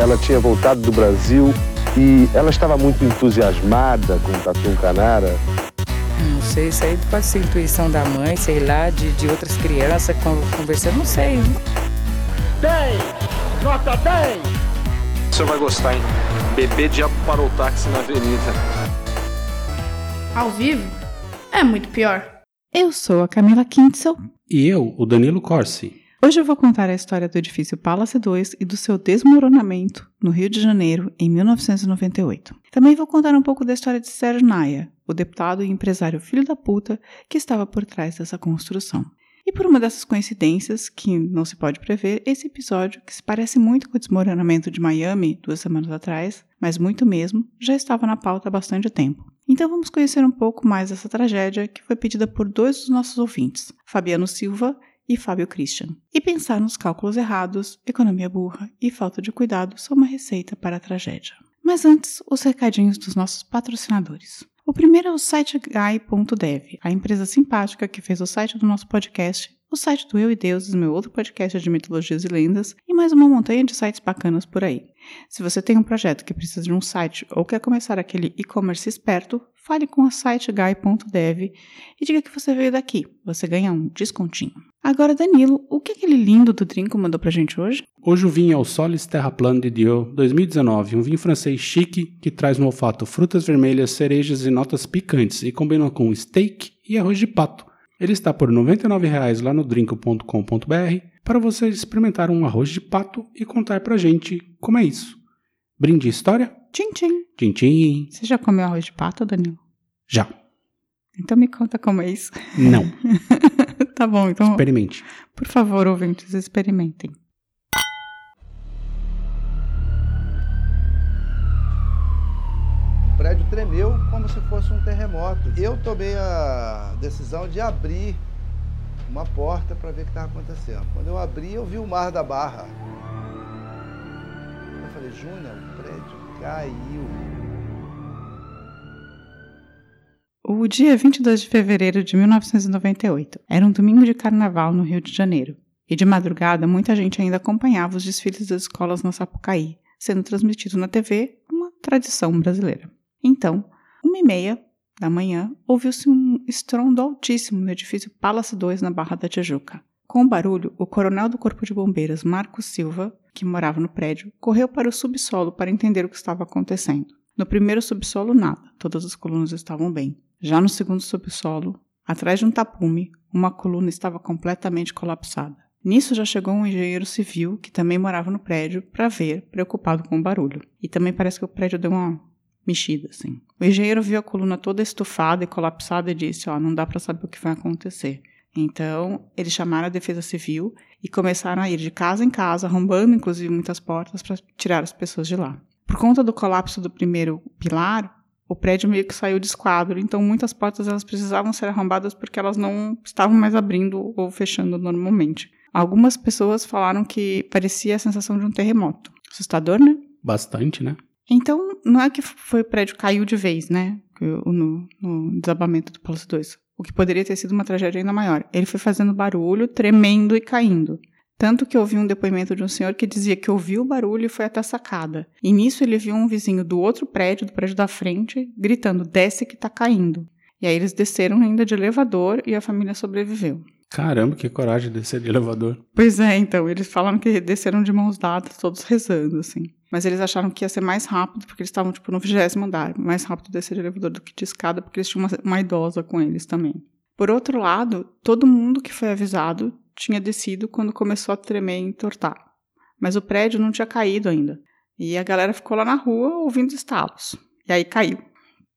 ela tinha voltado do Brasil e ela estava muito entusiasmada com o Tatu Canara. Não sei, isso aí pode ser intuição da mãe, sei lá, de, de outras crianças conversando, não sei. 10! Nota 10! O senhor vai gostar, hein? Bebê diabo parou o táxi na avenida. Ao vivo? É muito pior. Eu sou a Camila Kintzel. E eu, o Danilo Corsi. Hoje eu vou contar a história do edifício Palace 2 e do seu desmoronamento no Rio de Janeiro em 1998. Também vou contar um pouco da história de Sérgio Naia, o deputado e empresário filho da puta que estava por trás dessa construção. E por uma dessas coincidências, que não se pode prever, esse episódio, que se parece muito com o desmoronamento de Miami duas semanas atrás, mas muito mesmo, já estava na pauta há bastante tempo. Então vamos conhecer um pouco mais dessa tragédia que foi pedida por dois dos nossos ouvintes, Fabiano Silva e Fábio Christian. E pensar nos cálculos errados, economia burra e falta de cuidado são uma receita para a tragédia. Mas antes, os recadinhos dos nossos patrocinadores. O primeiro é o siteguy.dev, a empresa simpática que fez o site do nosso podcast, o site do Eu e Deuses, meu outro podcast de mitologias e lendas, e mais uma montanha de sites bacanas por aí. Se você tem um projeto que precisa de um site ou quer começar aquele e-commerce esperto, fale com a siteguy.dev e diga que você veio daqui. Você ganha um descontinho. Agora, Danilo, o que aquele lindo do Trinco mandou pra gente hoje? Hoje o vinho é o Solis Terra Plano de Dieu 2019, um vinho francês chique que traz no olfato frutas vermelhas, cerejas e notas picantes e combina com steak e arroz de pato. Ele está por R$ 99,00 lá no drinco.com.br para você experimentar um arroz de pato e contar pra gente como é isso. Brinde história? Tchim, tchim. Tchim, tchim. Você já comeu arroz de pato, Danilo? Já. Então me conta como é isso. Não. tá bom, então. Experimente. Por favor, ouvintes, experimentem. Tremeu como se fosse um terremoto. Eu tomei a decisão de abrir uma porta para ver o que estava acontecendo. Quando eu abri, eu vi o Mar da Barra. Eu falei, Júnior, o prédio caiu. O dia 22 de fevereiro de 1998 era um domingo de carnaval no Rio de Janeiro. E de madrugada, muita gente ainda acompanhava os desfiles das escolas na Sapucaí, sendo transmitido na TV, uma tradição brasileira. Então, uma e meia da manhã, ouviu-se um estrondo altíssimo no edifício Palace 2 na Barra da Tijuca. Com o barulho, o coronel do Corpo de Bombeiros, Marcos Silva, que morava no prédio, correu para o subsolo para entender o que estava acontecendo. No primeiro subsolo, nada, todas as colunas estavam bem. Já no segundo subsolo, atrás de um tapume, uma coluna estava completamente colapsada. Nisso já chegou um engenheiro civil que também morava no prédio para ver, preocupado com o barulho. E também parece que o prédio deu uma mexida assim. O engenheiro viu a coluna toda estufada e colapsada e disse: "Ó, não dá para saber o que vai acontecer". Então, eles chamaram a defesa civil e começaram a ir de casa em casa, arrombando inclusive muitas portas para tirar as pessoas de lá. Por conta do colapso do primeiro pilar, o prédio meio que saiu de esquadro, então muitas portas elas precisavam ser arrombadas porque elas não estavam mais abrindo ou fechando normalmente. Algumas pessoas falaram que parecia a sensação de um terremoto. Assustador, né? Bastante, né? Então, não é que foi o prédio caiu de vez, né? No, no desabamento do Palácio 2. O que poderia ter sido uma tragédia ainda maior. Ele foi fazendo barulho, tremendo e caindo. Tanto que ouvi um depoimento de um senhor que dizia que ouviu o barulho e foi até a sacada. E nisso ele viu um vizinho do outro prédio, do prédio da frente, gritando: desce que tá caindo. E aí eles desceram ainda de elevador e a família sobreviveu. Caramba, que coragem de descer de elevador. Pois é, então, eles falaram que desceram de mãos dadas, todos rezando, assim. Mas eles acharam que ia ser mais rápido, porque eles estavam, tipo, no vigésimo andar. Mais rápido descer de elevador do que de escada, porque eles tinham uma, uma idosa com eles também. Por outro lado, todo mundo que foi avisado tinha descido quando começou a tremer e entortar. Mas o prédio não tinha caído ainda. E a galera ficou lá na rua ouvindo estalos. E aí caiu.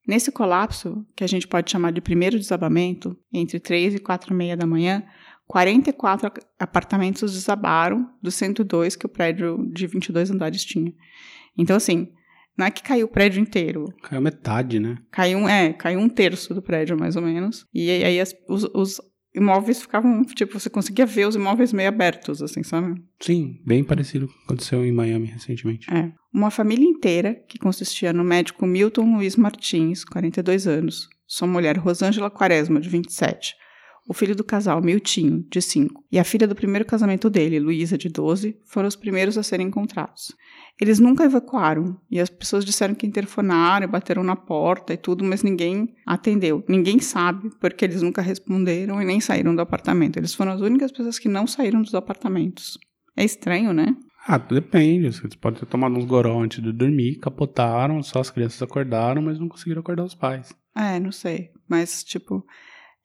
Nesse colapso, que a gente pode chamar de primeiro desabamento, entre 3 e 4 e meia da manhã, 44 apartamentos desabaram dos 102 que o prédio de 22 andares tinha. Então, assim, não é que caiu o prédio inteiro. Caiu metade, né? Caiu, é, caiu um terço do prédio, mais ou menos. E aí as, os, os imóveis ficavam, tipo, você conseguia ver os imóveis meio abertos, assim, sabe? Sim, bem parecido com o que aconteceu em Miami recentemente. É. Uma família inteira, que consistia no médico Milton Luiz Martins, 42 anos, sua mulher Rosângela Quaresma, de 27, O filho do casal, Miltinho, de 5, e a filha do primeiro casamento dele, Luísa, de 12, foram os primeiros a serem encontrados. Eles nunca evacuaram, e as pessoas disseram que interfonaram, bateram na porta e tudo, mas ninguém atendeu. Ninguém sabe, porque eles nunca responderam e nem saíram do apartamento. Eles foram as únicas pessoas que não saíram dos apartamentos. É estranho, né? Ah, depende. Eles podem ter tomado uns goró antes de dormir, capotaram, só as crianças acordaram, mas não conseguiram acordar os pais. É, não sei. Mas, tipo,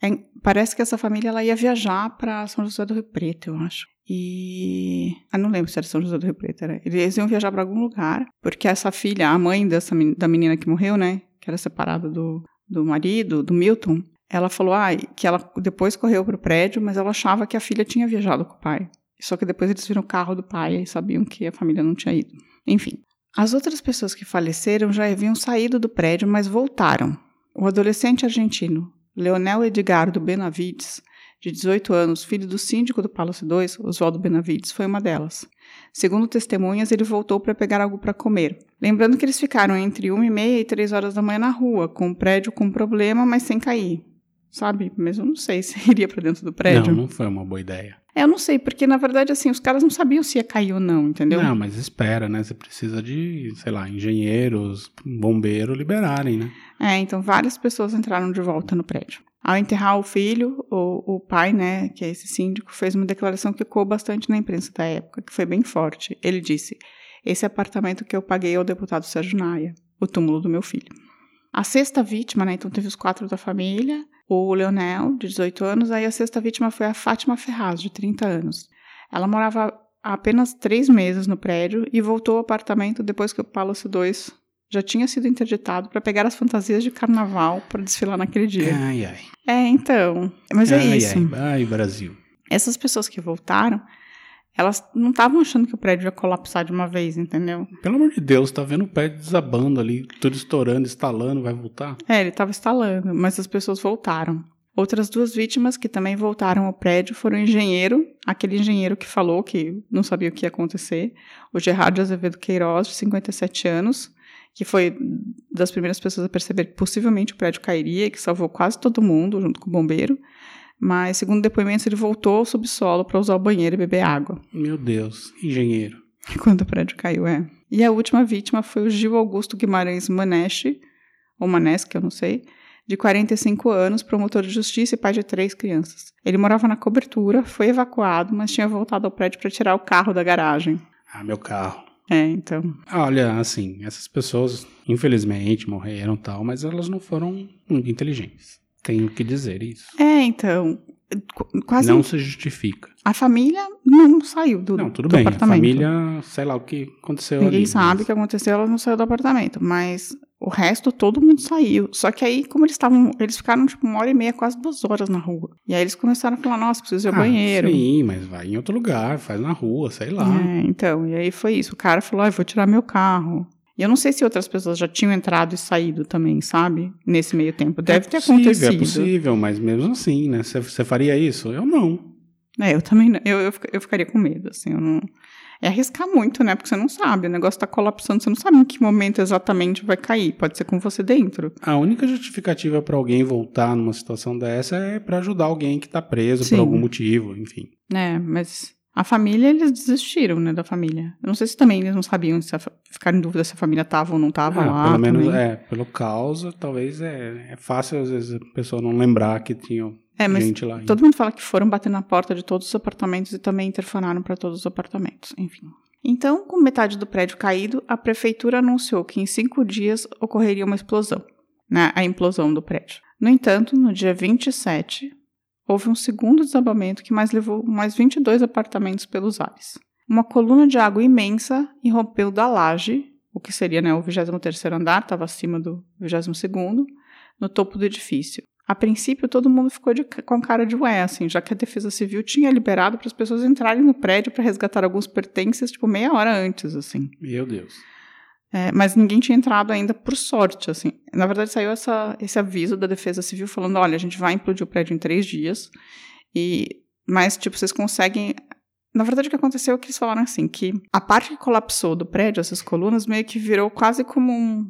é, parece que essa família ela ia viajar para São José do Rio Preto, eu acho. E. Ah, não lembro se era São José do Rio Preto. Era. Eles iam viajar para algum lugar, porque essa filha, a mãe dessa, da menina que morreu, né? Que era separada do, do marido, do Milton, ela falou ah, que ela depois correu para o prédio, mas ela achava que a filha tinha viajado com o pai. Só que depois eles viram o carro do pai e sabiam que a família não tinha ido. Enfim. As outras pessoas que faleceram já haviam saído do prédio, mas voltaram. O adolescente argentino Leonel Edgardo Benavides, de 18 anos, filho do síndico do Palace 2, Oswaldo Benavides, foi uma delas. Segundo testemunhas, ele voltou para pegar algo para comer. Lembrando que eles ficaram entre 1 e meia e 3 horas da manhã na rua, com o prédio com problema, mas sem cair. Sabe? Mas eu não sei se iria para dentro do prédio. Não, não foi uma boa ideia. É, eu não sei, porque na verdade, assim, os caras não sabiam se ia cair ou não, entendeu? Não, mas espera, né? Você precisa de, sei lá, engenheiros, bombeiro liberarem, né? É, então várias pessoas entraram de volta no prédio. Ao enterrar o filho, o, o pai, né, que é esse síndico, fez uma declaração que ecoou bastante na imprensa da época, que foi bem forte. Ele disse: Esse apartamento que eu paguei ao deputado Sérgio Naia, o túmulo do meu filho. A sexta vítima, né, então teve os quatro da família, o Leonel, de 18 anos, aí a sexta vítima foi a Fátima Ferraz, de 30 anos. Ela morava há apenas três meses no prédio e voltou ao apartamento depois que o Palace 2 já tinha sido interditado para pegar as fantasias de carnaval para desfilar naquele dia. Ai, ai. É, então. Mas é ai, isso. Ai, ai, Brasil. Essas pessoas que voltaram, elas não estavam achando que o prédio ia colapsar de uma vez, entendeu? Pelo amor de Deus, tá vendo o prédio desabando ali, tudo estourando, estalando, vai voltar? É, ele estava instalando, mas as pessoas voltaram. Outras duas vítimas que também voltaram ao prédio foram o engenheiro, aquele engenheiro que falou que não sabia o que ia acontecer, o Gerardo Azevedo Queiroz, de 57 anos, que foi das primeiras pessoas a perceber que possivelmente o prédio cairia que salvou quase todo mundo junto com o bombeiro. Mas, segundo depoimentos, ele voltou ao subsolo para usar o banheiro e beber água. Meu Deus, engenheiro. Quando o prédio caiu, é. E a última vítima foi o Gil Augusto Guimarães Maneche, ou Manesque, eu não sei, de 45 anos, promotor de justiça e pai de três crianças. Ele morava na cobertura, foi evacuado, mas tinha voltado ao prédio para tirar o carro da garagem. Ah, meu carro. É, então. Olha, assim, essas pessoas, infelizmente, morreram tal, mas elas não foram muito inteligentes. Tenho que dizer isso. É, então. Quase. Não se justifica. A família não saiu do, Não, tudo do bem. A apartamento. família, sei lá o que aconteceu Ninguém ali. sabe o mas- que aconteceu, ela não saiu do apartamento. Mas o resto, todo mundo saiu. Só que aí, como eles estavam. Eles ficaram, tipo, uma hora e meia, quase duas horas na rua. E aí eles começaram a falar, nossa, preciso ir ao Ah, banheiro. Sim, mas vai em outro lugar, faz na rua, sei lá. É, então, e aí foi isso. O cara falou, ah, eu vou tirar meu carro. E eu não sei se outras pessoas já tinham entrado e saído também, sabe? Nesse meio tempo. Deve ter é possível, acontecido. É possível, mas mesmo assim, né? Você faria isso? Eu não. É, eu também não. Eu, eu, eu ficaria com medo, assim. Eu não... É arriscar muito, né? Porque você não sabe. O negócio tá colapsando, você não sabe em que momento exatamente vai cair. Pode ser com você dentro. A única justificativa pra alguém voltar numa situação dessa é pra ajudar alguém que tá preso Sim. por algum motivo, enfim. É, mas a família, eles desistiram, né, da família. Eu não sei se também eles não sabiam, se a ficaram em dúvida se a família tava ou não tava Ah, lá. pelo menos, também. é, pelo causa, talvez é, é fácil às vezes a pessoa não lembrar que tinha É, mas gente lá. Todo mundo fala que foram bater na porta de todos os apartamentos e também interfonaram para todos os apartamentos, enfim. Então, com metade do prédio caído, a prefeitura anunciou que em cinco dias ocorreria uma explosão, né, a implosão do prédio. No entanto, no dia 27, houve um segundo desabamento que mais levou mais 22 apartamentos pelos ares. Uma coluna de água imensa irrompeu da laje, o que seria né, o 23º andar, estava acima do 22º, no topo do edifício. A princípio, todo mundo ficou de- com cara de ué, assim, já que a Defesa Civil tinha liberado para as pessoas entrarem no prédio para resgatar alguns pertences, tipo, meia hora antes, assim. Meu Deus. É, mas ninguém tinha entrado ainda por sorte, assim. Na verdade, saiu essa, esse aviso da Defesa Civil falando, olha, a gente vai implodir o prédio em três dias, e mas, tipo, vocês conseguem... Na verdade, o que aconteceu é que eles falaram assim, que a parte que colapsou do prédio, essas colunas, meio que virou quase como um,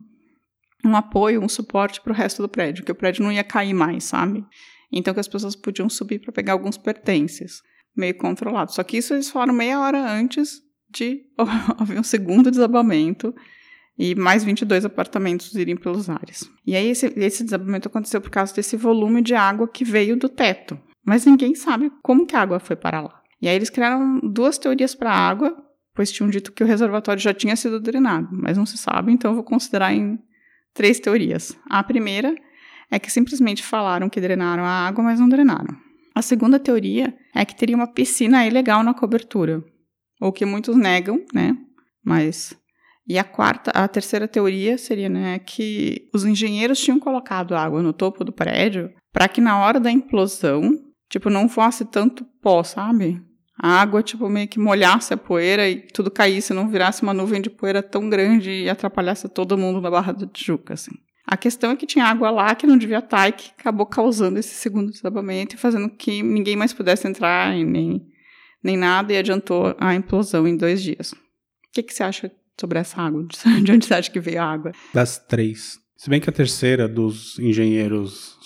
um apoio, um suporte para o resto do prédio, que o prédio não ia cair mais, sabe? Então que as pessoas podiam subir para pegar alguns pertences, meio controlado. Só que isso eles falaram meia hora antes de haver um segundo desabamento e mais 22 apartamentos irem pelos ares. E aí esse, esse desabamento aconteceu por causa desse volume de água que veio do teto. Mas ninguém sabe como que a água foi para lá. E aí eles criaram duas teorias para a água, pois tinham dito que o reservatório já tinha sido drenado, mas não se sabe, então eu vou considerar em três teorias. A primeira é que simplesmente falaram que drenaram a água, mas não drenaram. A segunda teoria é que teria uma piscina ilegal na cobertura, ou que muitos negam, né? Mas e a quarta, a terceira teoria seria, né, que os engenheiros tinham colocado água no topo do prédio para que na hora da implosão, tipo, não fosse tanto pó, sabe? A água, tipo, meio que molhasse a poeira e tudo caísse, não virasse uma nuvem de poeira tão grande e atrapalhasse todo mundo na Barra da Tijuca, assim. A questão é que tinha água lá que não devia estar e que acabou causando esse segundo desabamento e fazendo que ninguém mais pudesse entrar nem, nem nada e adiantou a implosão em dois dias. O que, que você acha sobre essa água? De onde você acha que veio a água? Das três. Se bem que a terceira dos engenheiros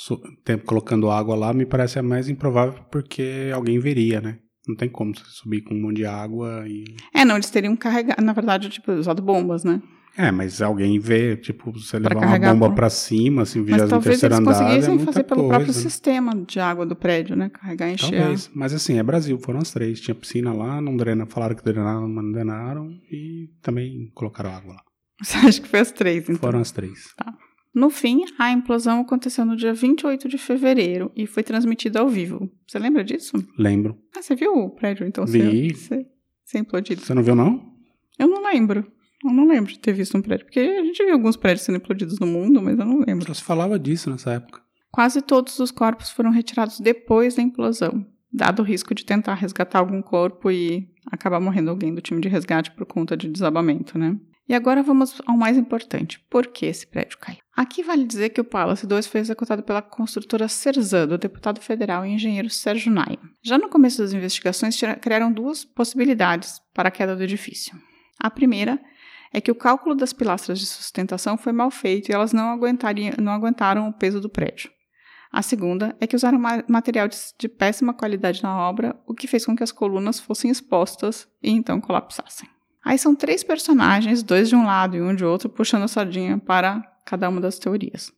colocando água lá me parece a mais improvável porque alguém veria, né? Não tem como você subir com um monte de água e. É, não, eles teriam carregado, na verdade, tipo, usado bombas, né? É, mas alguém vê, tipo, você levar uma bomba para cima, assim. Mas talvez eles conseguissem é fazer pelo coisa, próprio sistema de água do prédio, né? Carregar e encher. Talvez. Mas assim, é Brasil, foram as três. Tinha piscina lá, não drena, falaram que drenaram, mas não drenaram. E também colocaram água lá. Você acha que foi as três, então? Foram as três. Tá. No fim, a implosão aconteceu no dia 28 de fevereiro e foi transmitida ao vivo. Você lembra disso? Lembro. Ah, você viu o prédio, então? Vi. Você, você implodido. Você não viu, não? Eu não lembro. Eu não lembro de ter visto um prédio. Porque a gente viu alguns prédios sendo implodidos no mundo, mas eu não lembro. Só se falava disso nessa época. Quase todos os corpos foram retirados depois da implosão, dado o risco de tentar resgatar algum corpo e acabar morrendo alguém do time de resgate por conta de desabamento, né? E agora vamos ao mais importante. Por que esse prédio caiu? Aqui vale dizer que o Palace 2 foi executado pela construtora Cerzan, do deputado federal e engenheiro Sérgio Naia. Já no começo das investigações, criaram duas possibilidades para a queda do edifício. A primeira é que o cálculo das pilastras de sustentação foi mal feito e elas não, não aguentaram o peso do prédio. A segunda é que usaram material de, de péssima qualidade na obra, o que fez com que as colunas fossem expostas e então colapsassem. Aí são três personagens, dois de um lado e um de outro, puxando a sardinha para cada uma das teorias.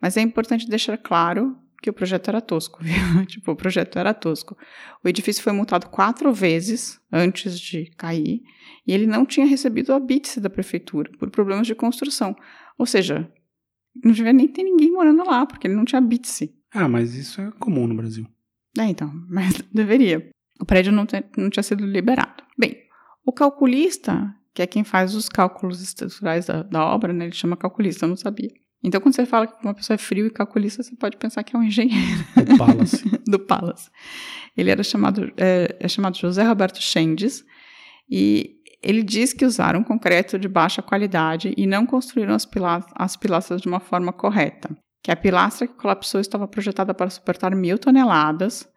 Mas é importante deixar claro que o projeto era tosco, viu? tipo, o projeto era tosco. O edifício foi multado quatro vezes antes de cair e ele não tinha recebido a BITS da prefeitura por problemas de construção. Ou seja, não devia nem ter ninguém morando lá, porque ele não tinha BITS. Ah, mas isso é comum no Brasil. É, então, mas deveria. O prédio não, te, não tinha sido liberado. Bem, o calculista, que é quem faz os cálculos estruturais da, da obra, né, ele chama calculista, eu não sabia. Então, quando você fala que uma pessoa é frio e calculista, você pode pensar que é um engenheiro. Do Palace. do Palace. Ele era chamado, é, é chamado José Roberto Chendes e ele diz que usaram concreto de baixa qualidade e não construíram as, pilastras, as pilastras de uma forma correta. Que a pilastra que colapsou estava projetada para suportar mil toneladas,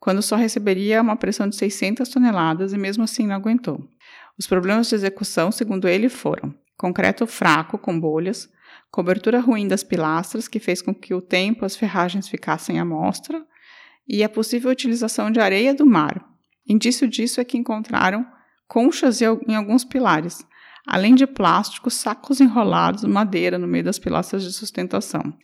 quando só receberia uma pressão de 600 toneladas e mesmo assim não aguentou. Os problemas de execução, segundo ele, foram concreto fraco com bolhas, cobertura ruim das pilastras, que fez com que o tempo as ferragens ficassem à mostra, e a possível utilização de areia do mar. Indício disso é que encontraram conchas em alguns pilares, além de plásticos, sacos enrolados, madeira no meio das pilastras de sustentação.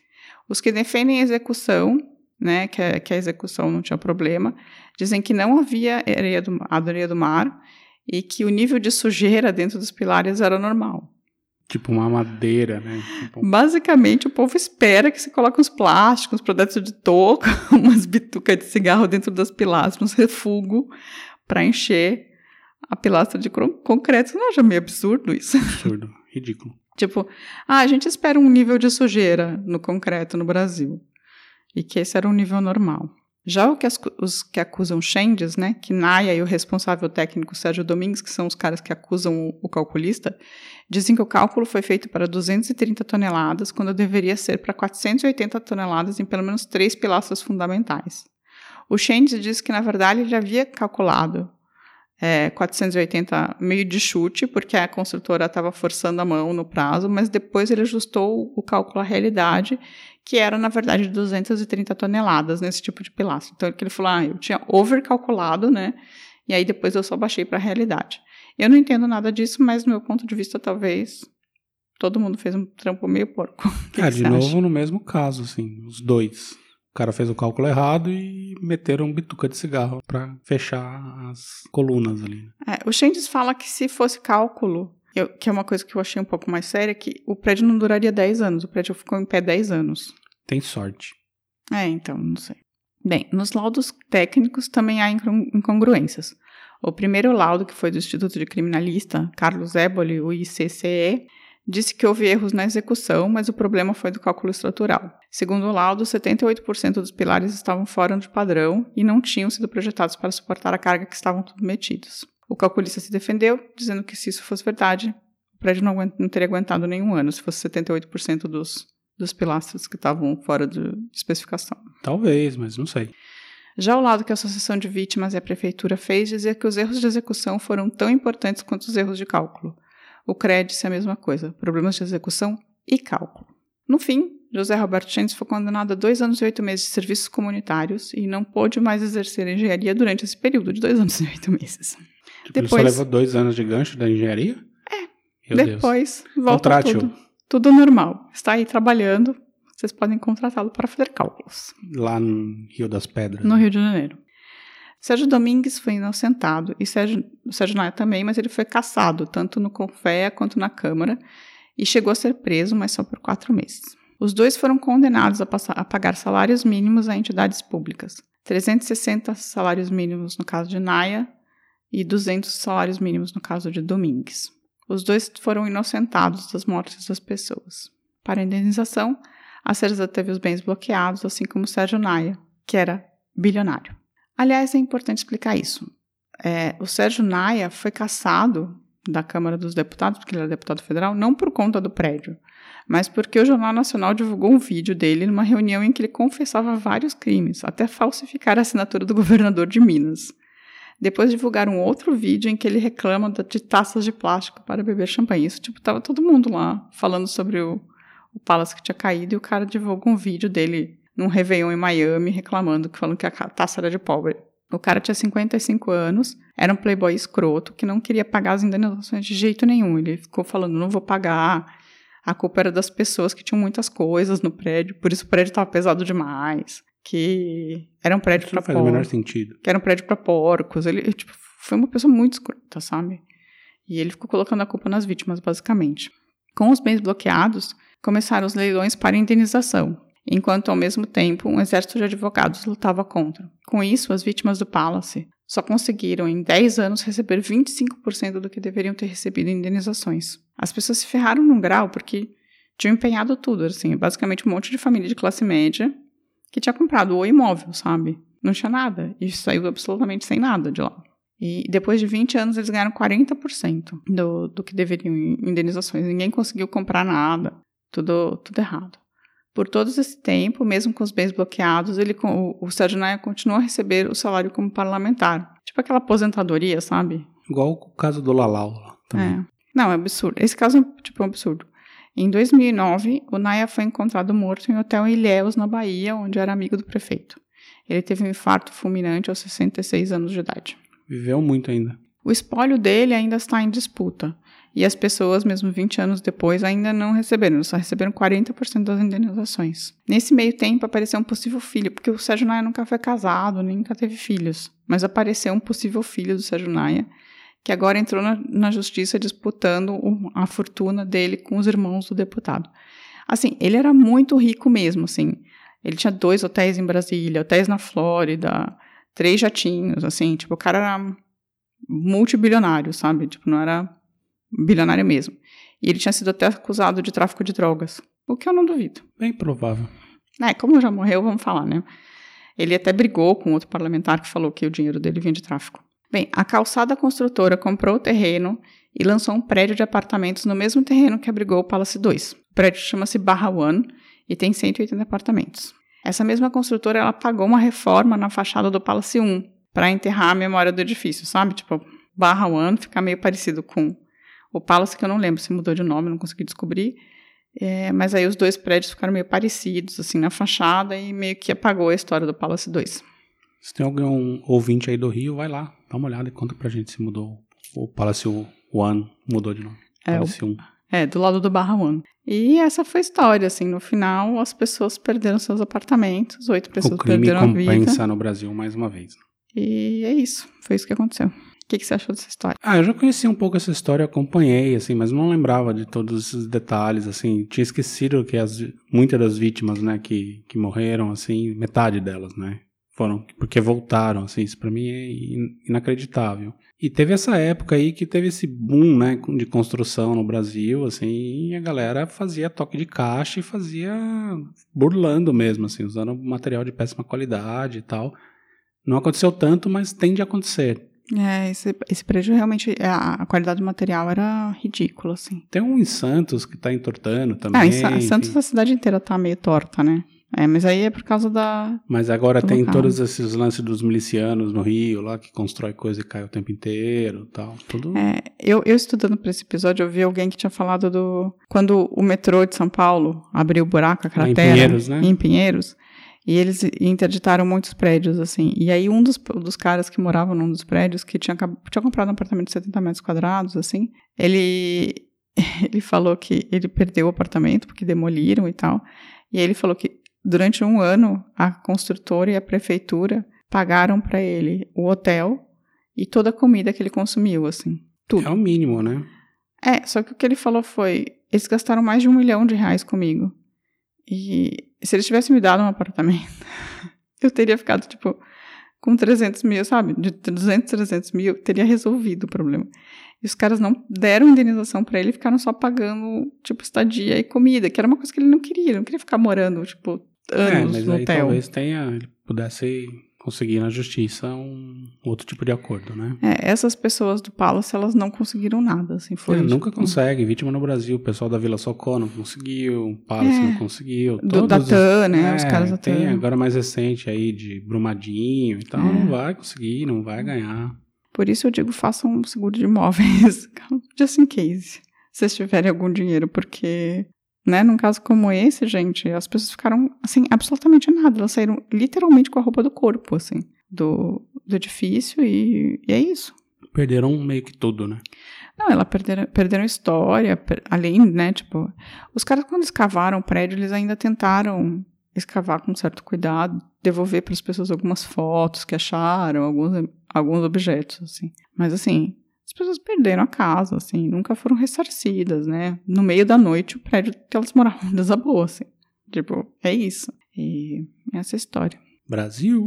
Os que defendem a execução, né, que, a, que a execução não tinha problema, dizem que não havia areia do, areia do mar e que o nível de sujeira dentro dos pilares era normal. Tipo uma madeira, né? Tipo... Basicamente, o povo espera que se coloque uns plásticos, uns produtos de touca, umas bitucas de cigarro dentro das pilastras, uns refugos, para encher a pilastra de concreto. Você não acha meio absurdo isso? Absurdo, ridículo. tipo, ah, a gente espera um nível de sujeira no concreto no Brasil. E que esse era um nível normal. Já o que as, os que acusam Chendes, né, que Naya e o responsável técnico Sérgio Domingues, que são os caras que acusam o, o calculista, dizem que o cálculo foi feito para 230 toneladas, quando deveria ser para 480 toneladas em pelo menos três pilastras fundamentais. O Chendes diz que, na verdade, ele havia calculado é, 480 meio de chute, porque a construtora estava forçando a mão no prazo, mas depois ele ajustou o cálculo à realidade, que era, na verdade, 230 toneladas nesse tipo de pilastro. Então, ele falou, ah, eu tinha overcalculado, né? E aí depois eu só baixei para a realidade. Eu não entendo nada disso, mas do meu ponto de vista, talvez todo mundo fez um trampo meio porco. Que é, que de novo acha? no mesmo caso, assim, os dois. O cara fez o cálculo errado e meteram bituca de cigarro pra fechar as colunas ali. É, o Changes fala que se fosse cálculo, eu- que é uma coisa que eu achei um pouco mais séria, que o prédio não duraria 10 anos. O prédio ficou em pé 10 anos. Tem sorte. É, então, não sei. Bem, nos laudos técnicos também há incongru- incongruências. O primeiro laudo, que foi do Instituto de Criminalista, Carlos Éboli, o ICCE, disse que houve erros na execução, mas o problema foi do cálculo estrutural. Segundo o laudo, 78% dos pilares estavam fora de padrão e não tinham sido projetados para suportar a carga que estavam submetidos. O calculista se defendeu, dizendo que se isso fosse verdade, o prédio não, não teria aguentado nenhum ano, se fosse 78% dos, dos pilastros que estavam fora de especificação. Talvez, mas não sei. Já o lado que a Associação de Vítimas e a Prefeitura fez dizia que os erros de execução foram tão importantes quanto os erros de cálculo. O CREA disse a mesma coisa, problemas de execução e cálculo. No fim, José Roberto Chandes foi condenado a dois anos e oito meses de serviços comunitários e não pôde mais exercer engenharia durante esse período de dois anos e oito meses. Tipo, ele só Depois- levou dois anos de gancho da engenharia? É. Meu Deus. Depois, volta Contrate-o. tudo, tudo normal. Está aí trabalhando, vocês podem contratá-lo para fazer cálculos. Lá no Rio das Pedras. No Rio de Janeiro. Sérgio Domingues foi inocentado e Sérgio, Sérgio Naia também, mas ele foi caçado, tanto no Confea quanto na Câmara, e chegou a ser preso, mas só por quatro meses. Os dois foram condenados a, passar- a pagar salários mínimos a entidades públicas. 360 salários mínimos no caso de Naia e 200 salários mínimos no caso de Domingues. Os dois foram inocentados das mortes das pessoas. Para a indenização, a Cerza teve os bens bloqueados, assim como Sérgio Naia, que era bilionário. Aliás, é importante explicar isso. É, o Sérgio Naia foi caçado da Câmara dos Deputados, porque ele era deputado federal, não por conta do prédio, mas porque o Jornal Nacional divulgou um vídeo dele numa reunião em que ele confessava vários crimes, até falsificar a assinatura do governador de Minas. Depois divulgaram um outro vídeo em que ele reclama de taças de plástico para beber champanhe. Isso, tipo, tava todo mundo lá falando sobre o, o Palace que tinha caído e o cara divulga um vídeo dele num Réveillon em Miami reclamando, que falando que a taça era de pobre. O cara tinha 55 anos, era um playboy escroto que não queria pagar as indenizações de jeito nenhum. Ele ficou falando, não vou pagar. A culpa era das pessoas que tinham muitas coisas no prédio, por isso o prédio estava pesado demais. Que era um prédio Isso não para faz o menor porcos. sentido. Que era um prédio para porcos. Ele, tipo, foi uma pessoa muito escrota, sabe? E ele ficou colocando a culpa nas vítimas, basicamente. Com os bens bloqueados, começaram os leilões para indenização, enquanto ao mesmo tempo um exército de advogados lutava contra. Com isso, as vítimas do Palace só conseguiram em 10 anos receber 25% do que deveriam ter recebido em indenizações. As pessoas se ferraram num grau porque tinham empenhado tudo, assim, basicamente um monte de família de classe média que tinha comprado o imóvel, sabe? Não tinha nada e saiu absolutamente sem nada de lá. E depois de 20 anos eles ganharam 40% do, do que deveriam em indenizações. Ninguém conseguiu comprar nada, tudo, tudo errado. Por todo esse tempo, mesmo com os bens bloqueados, ele, o, o Sérgio Naia continuou a receber o salário como parlamentar. Tipo aquela aposentadoria, sabe? Igual o caso do Lalau também. É. Não, é absurdo. Esse caso é tipo um absurdo. Em 2009, o Naia foi encontrado morto em um hotel em Ilhéus, na Bahia, onde era amigo do prefeito. Ele teve um infarto fulminante aos 66 anos de idade. Viveu muito ainda. O espólio dele ainda está em disputa. E as pessoas, mesmo 20 anos depois, ainda não receberam. Só receberam 40% das indenizações. Nesse meio tempo, apareceu um possível filho, porque o Sérgio Naia nunca foi casado, nunca teve filhos. Mas apareceu um possível filho do Sérgio Naia, que agora entrou na, na justiça disputando a fortuna dele com os irmãos do deputado. Assim, ele era muito rico mesmo, assim. Ele tinha dois hotéis em Brasília, hotéis na Flórida, três jatinhos, assim. Tipo, o cara era multibilionário, sabe? Tipo, não era bilionário mesmo. E ele tinha sido até acusado de tráfico de drogas, o que eu não duvido. Bem provável. É, como já morreu, vamos falar, né? Ele até brigou com outro parlamentar que falou que o dinheiro dele vinha de tráfico. Bem, a calçada construtora comprou o terreno e lançou um prédio de apartamentos no mesmo terreno que abrigou o Palace 2. O prédio chama-se Barra One e tem 180 apartamentos. Essa mesma construtora, ela pagou uma reforma na fachada do Palace 1 para enterrar a memória do edifício, sabe? Tipo, barra One ficar meio parecido com o Palace, que eu não lembro se mudou de nome, não consegui descobrir. É, mas aí os dois prédios ficaram meio parecidos, assim, na fachada e meio que apagou a história do Palace 2. Se tem algum ouvinte aí do Rio, vai lá, dá uma olhada e conta pra gente se mudou. O Palace One mudou de nome. É, Palace 1. É, do lado do Barra One. E essa foi a história, assim, no final as pessoas perderam seus apartamentos, oito pessoas O crime perderam a vida. compensa no Brasil mais uma vez. E é isso, foi isso que aconteceu. O que, que você achou dessa história? Ah, eu já conhecia um pouco essa história, acompanhei, assim, mas não lembrava de todos esses detalhes, assim. Tinha esquecido que as, muitas das vítimas, né, que, que morreram, assim, metade delas, né, foram porque voltaram, assim, isso pra mim é in- inacreditável. E teve essa época aí que teve esse boom, né, de construção no Brasil, assim, e a galera fazia toque de caixa e fazia burlando mesmo, assim, usando material de péssima qualidade e tal. Não aconteceu tanto, mas tende a acontecer. É, esse, esse prédio realmente, a, a qualidade do material era ridícula, assim. Tem um em Santos que tá entortando também. Ah, em Sa- Santos a cidade inteira tá meio torta, né? É, mas aí é por causa da. Mas agora tem local. todos esses lances dos milicianos no Rio, lá que constrói coisa e cai o tempo inteiro tal. Tudo. É, eu, eu estudando para esse episódio, eu vi alguém que tinha falado do. Quando o metrô de São Paulo abriu o buraco, a Lá em cratera. Pinheiros, né? Em Pinheiros. E eles interditaram muitos prédios, assim. E aí, um dos, dos caras que moravam num dos prédios, que tinha, tinha comprado um apartamento de 70 metros quadrados, assim, ele, ele falou que ele perdeu o apartamento porque demoliram e tal. E aí ele falou que durante um ano a construtora e a prefeitura pagaram para ele o hotel e toda a comida que ele consumiu, assim. Tudo. É o mínimo, né? É, só que o que ele falou foi: eles gastaram mais de um milhão de reais comigo. E se eles tivessem me dado um apartamento, eu teria ficado, tipo, com 300 mil, sabe? De 200, 300 mil, teria resolvido o problema. E os caras não deram indenização pra ele, ficaram só pagando, tipo, estadia e comida, que era uma coisa que ele não queria. Ele não queria ficar morando, tipo, é, anos mas no aí hotel. talvez tenha, ele pudesse conseguir na justiça um outro tipo de acordo, né? É, essas pessoas do Palace, elas não conseguiram nada, assim, foi... É, nunca tipo, consegue, vítima no Brasil, o pessoal da Vila Socorro não conseguiu, o Palace É. não conseguiu. Do, todos da os- TAN, né? Os É, caras da tem agora mais recente aí de Brumadinho e tal, É. não vai conseguir, não vai ganhar. Por isso eu digo, façam um seguro de imóveis, just in case, se vocês tiverem algum dinheiro, porque, né, num caso como esse, gente, as pessoas ficaram, assim, absolutamente nada, elas saíram literalmente com a roupa do corpo, assim, do, do edifício e, e é isso. Perderam meio que tudo, né? Não, elas perderam, perderam história, per- além, né, tipo, os caras quando escavaram o prédio, eles ainda tentaram escavar com certo cuidado, devolver para as pessoas algumas fotos que acharam, alguns, alguns objetos, assim. Mas, assim, as pessoas perderam a casa, assim, nunca foram ressarcidas, né? No meio da noite, o prédio que elas moravam desabou, assim. Tipo, é isso. E essa é a história. Brasil.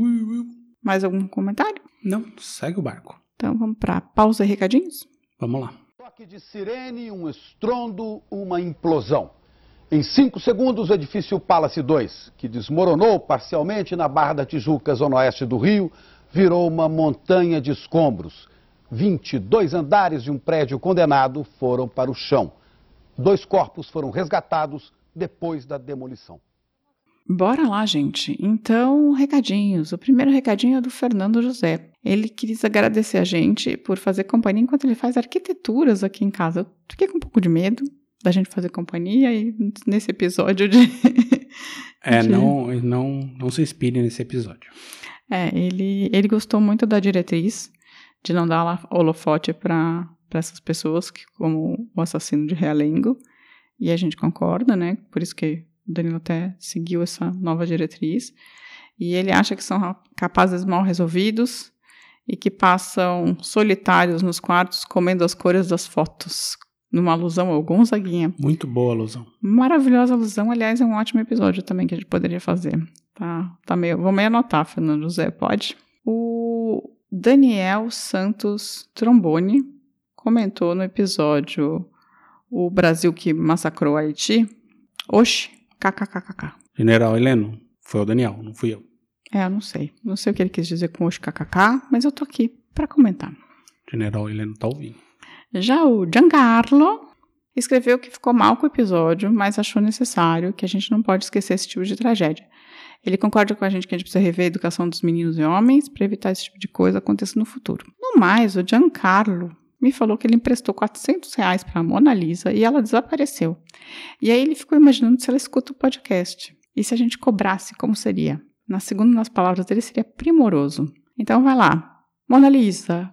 Mais algum comentário? não, segue o barco. Então vamos para pausa e recadinhos? Vamos lá. Toque de sirene, um estrondo, uma implosão. Em cinco segundos, o edifício Palace 2, que desmoronou parcialmente na Barra da Tijuca, zona oeste do Rio, virou uma montanha de escombros. 22 andares de um prédio condenado foram para o chão. Dois corpos foram resgatados depois da demolição. Bora lá, gente. Então, recadinhos. O primeiro recadinho é do Fernando José. Ele quis agradecer a gente por fazer companhia enquanto ele faz arquiteturas aqui em casa. Eu fiquei com um pouco de medo da gente fazer companhia e nesse episódio de. É, De- não, não, não se inspire nesse episódio. É, ele, ele gostou muito da diretriz de não dar holofote para essas pessoas, que, como o assassino de Realengo. E a gente concorda, né? Por isso que o Danilo até seguiu essa nova diretriz. E ele acha que são capazes mal resolvidos e que passam solitários nos quartos comendo as cores das fotos. Numa alusão ao Gonzaguinha. Muito boa alusão. Maravilhosa alusão, aliás, é um ótimo episódio também que a gente poderia fazer. Tá, tá meio, vou meio anotar, Fernando José, pode? O Daniel Santos Trombone comentou no episódio O Brasil que massacrou Haiti. Oxi, kkkk. General Heleno, foi o Daniel, não fui eu. É, eu não sei. Não sei o que ele quis dizer com oxi, kkk, mas eu tô aqui pra comentar. General Heleno tá ouvindo. Já o Giancarlo escreveu que ficou mal com o episódio, mas achou necessário que a gente não pode esquecer esse tipo de tragédia. Ele concorda com a gente que a gente precisa rever a educação dos meninos e homens para evitar esse tipo de coisa acontecer no futuro. No mais, o Giancarlo me falou que ele emprestou 400 reais para a Mona Lisa e ela desapareceu. E aí ele ficou imaginando se ela escuta o podcast. E se a gente cobrasse, como seria? Na segunda, nas palavras dele, seria primoroso. Então vai lá. Mona Lisa,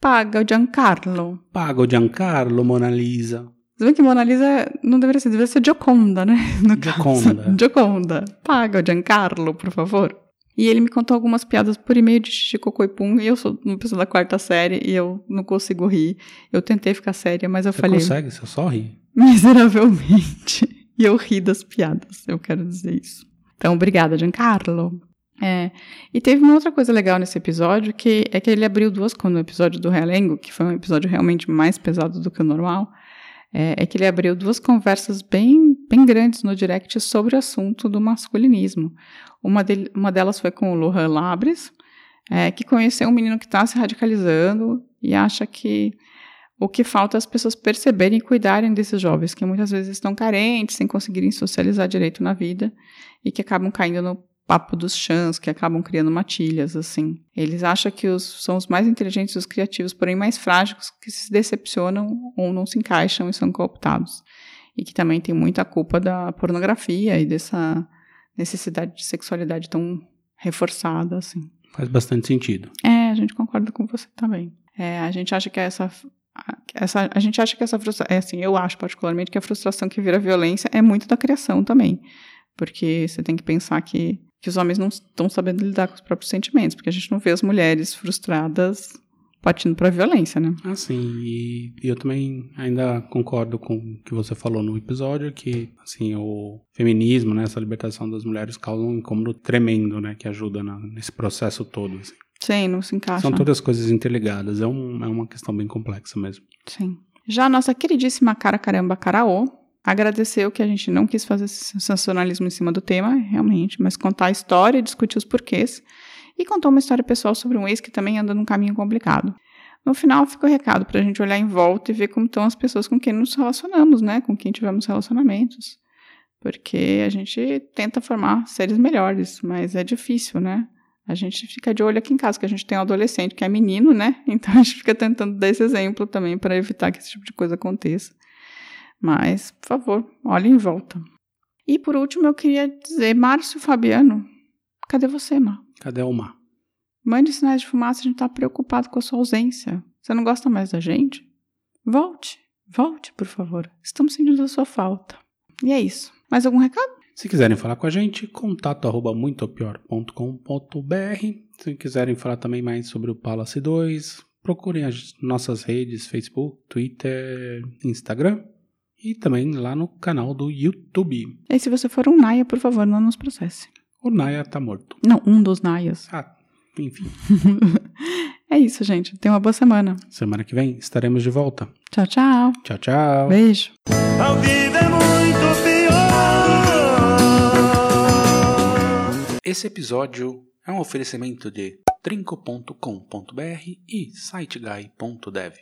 paga o Giancarlo. Paga o Giancarlo, Mona Lisa. Você vê que Mona Lisa não deveria ser, deveria ser Gioconda, né? No Gioconda. Caso. Gioconda. Paga o Giancarlo, por favor. E ele me contou algumas piadas por e-mail de xixi, cocô e pum. E eu sou uma pessoa da quarta série e eu não consigo rir. Eu tentei ficar séria, mas eu Você falei consegue, você só ri. miseravelmente. E eu ri das piadas, eu quero dizer isso. Então, obrigada, Giancarlo. É, e teve uma outra coisa legal nesse episódio, que é que ele abriu duas, no episódio do Realengo, que foi um episódio realmente mais pesado do que o normal, é, é que ele abriu duas conversas bem, bem grandes no direct sobre o assunto do masculinismo. Uma, dele, uma delas foi com o Lohan Labres, é, que conheceu um menino que está se radicalizando e acha que o que falta é as pessoas perceberem e cuidarem desses jovens que muitas vezes estão carentes, sem conseguirem socializar direito na vida e que acabam caindo no papo dos chãs, que acabam criando matilhas, assim. Eles acham que os, são os mais inteligentes e os criativos, porém mais frágeis, que se decepcionam ou não se encaixam e são cooptados. E que também tem muita culpa da pornografia e dessa necessidade de sexualidade tão reforçada, assim. Faz bastante sentido. É, a gente concorda com você também. É, a gente acha que essa essa, a gente acha que essa frustração, é assim, eu acho particularmente que a frustração que vira violência é muito da criação também. Porque você tem que pensar que, que os homens não estão sabendo lidar com os próprios sentimentos, porque a gente não vê as mulheres frustradas partindo para a violência, né? Ah, sim, e, eu também ainda concordo com o que você falou no episódio, que, assim, o feminismo, né, essa libertação das mulheres causa um incômodo tremendo, né, que ajuda na, nesse processo todo, assim. Sim, não se encaixa. São todas coisas interligadas, é, um, é uma questão bem complexa mesmo. Sim. Já a nossa queridíssima Cara Caramba Caraô agradeceu que a gente não quis fazer sensacionalismo em cima do tema, realmente, mas contar a história discutir os porquês. E contou uma história pessoal sobre um ex que também anda num caminho complicado. No final, fica o recado para a gente olhar em volta e ver como estão as pessoas com quem nos relacionamos, né? Com quem tivemos relacionamentos. Porque a gente tenta formar seres melhores, mas é difícil, né? A gente fica de olho aqui em casa, que a gente tem um adolescente que é menino, né? Então a gente fica tentando dar esse exemplo também para evitar que esse tipo de coisa aconteça. Mas, por favor, olhe em volta. E por último, eu queria dizer, Márcio Fabiano, cadê você, Mar? Cadê o Mar? Mande sinais de fumaça, a gente tá preocupado com a sua ausência. Você não gosta mais da gente? Volte, volte, por favor. Estamos sentindo a sua falta. E é isso. Mais algum recado? Se quiserem falar com a gente, contato arroba muitopior.com.br. Se quiserem falar também mais sobre o Palace 2, procurem as nossas redes Facebook, Twitter, Instagram e também lá no canal do YouTube. E se você for um Naia, por favor, não nos processe. O Naya tá morto. Não, um dos Naias. Ah, enfim. é isso, gente. Tenha uma boa semana. Semana que vem estaremos de volta. Tchau, tchau. Tchau, tchau. Beijo. Ao vivo é muito pior. Esse episódio é um oferecimento de trinco.com.br e siteguy.dev.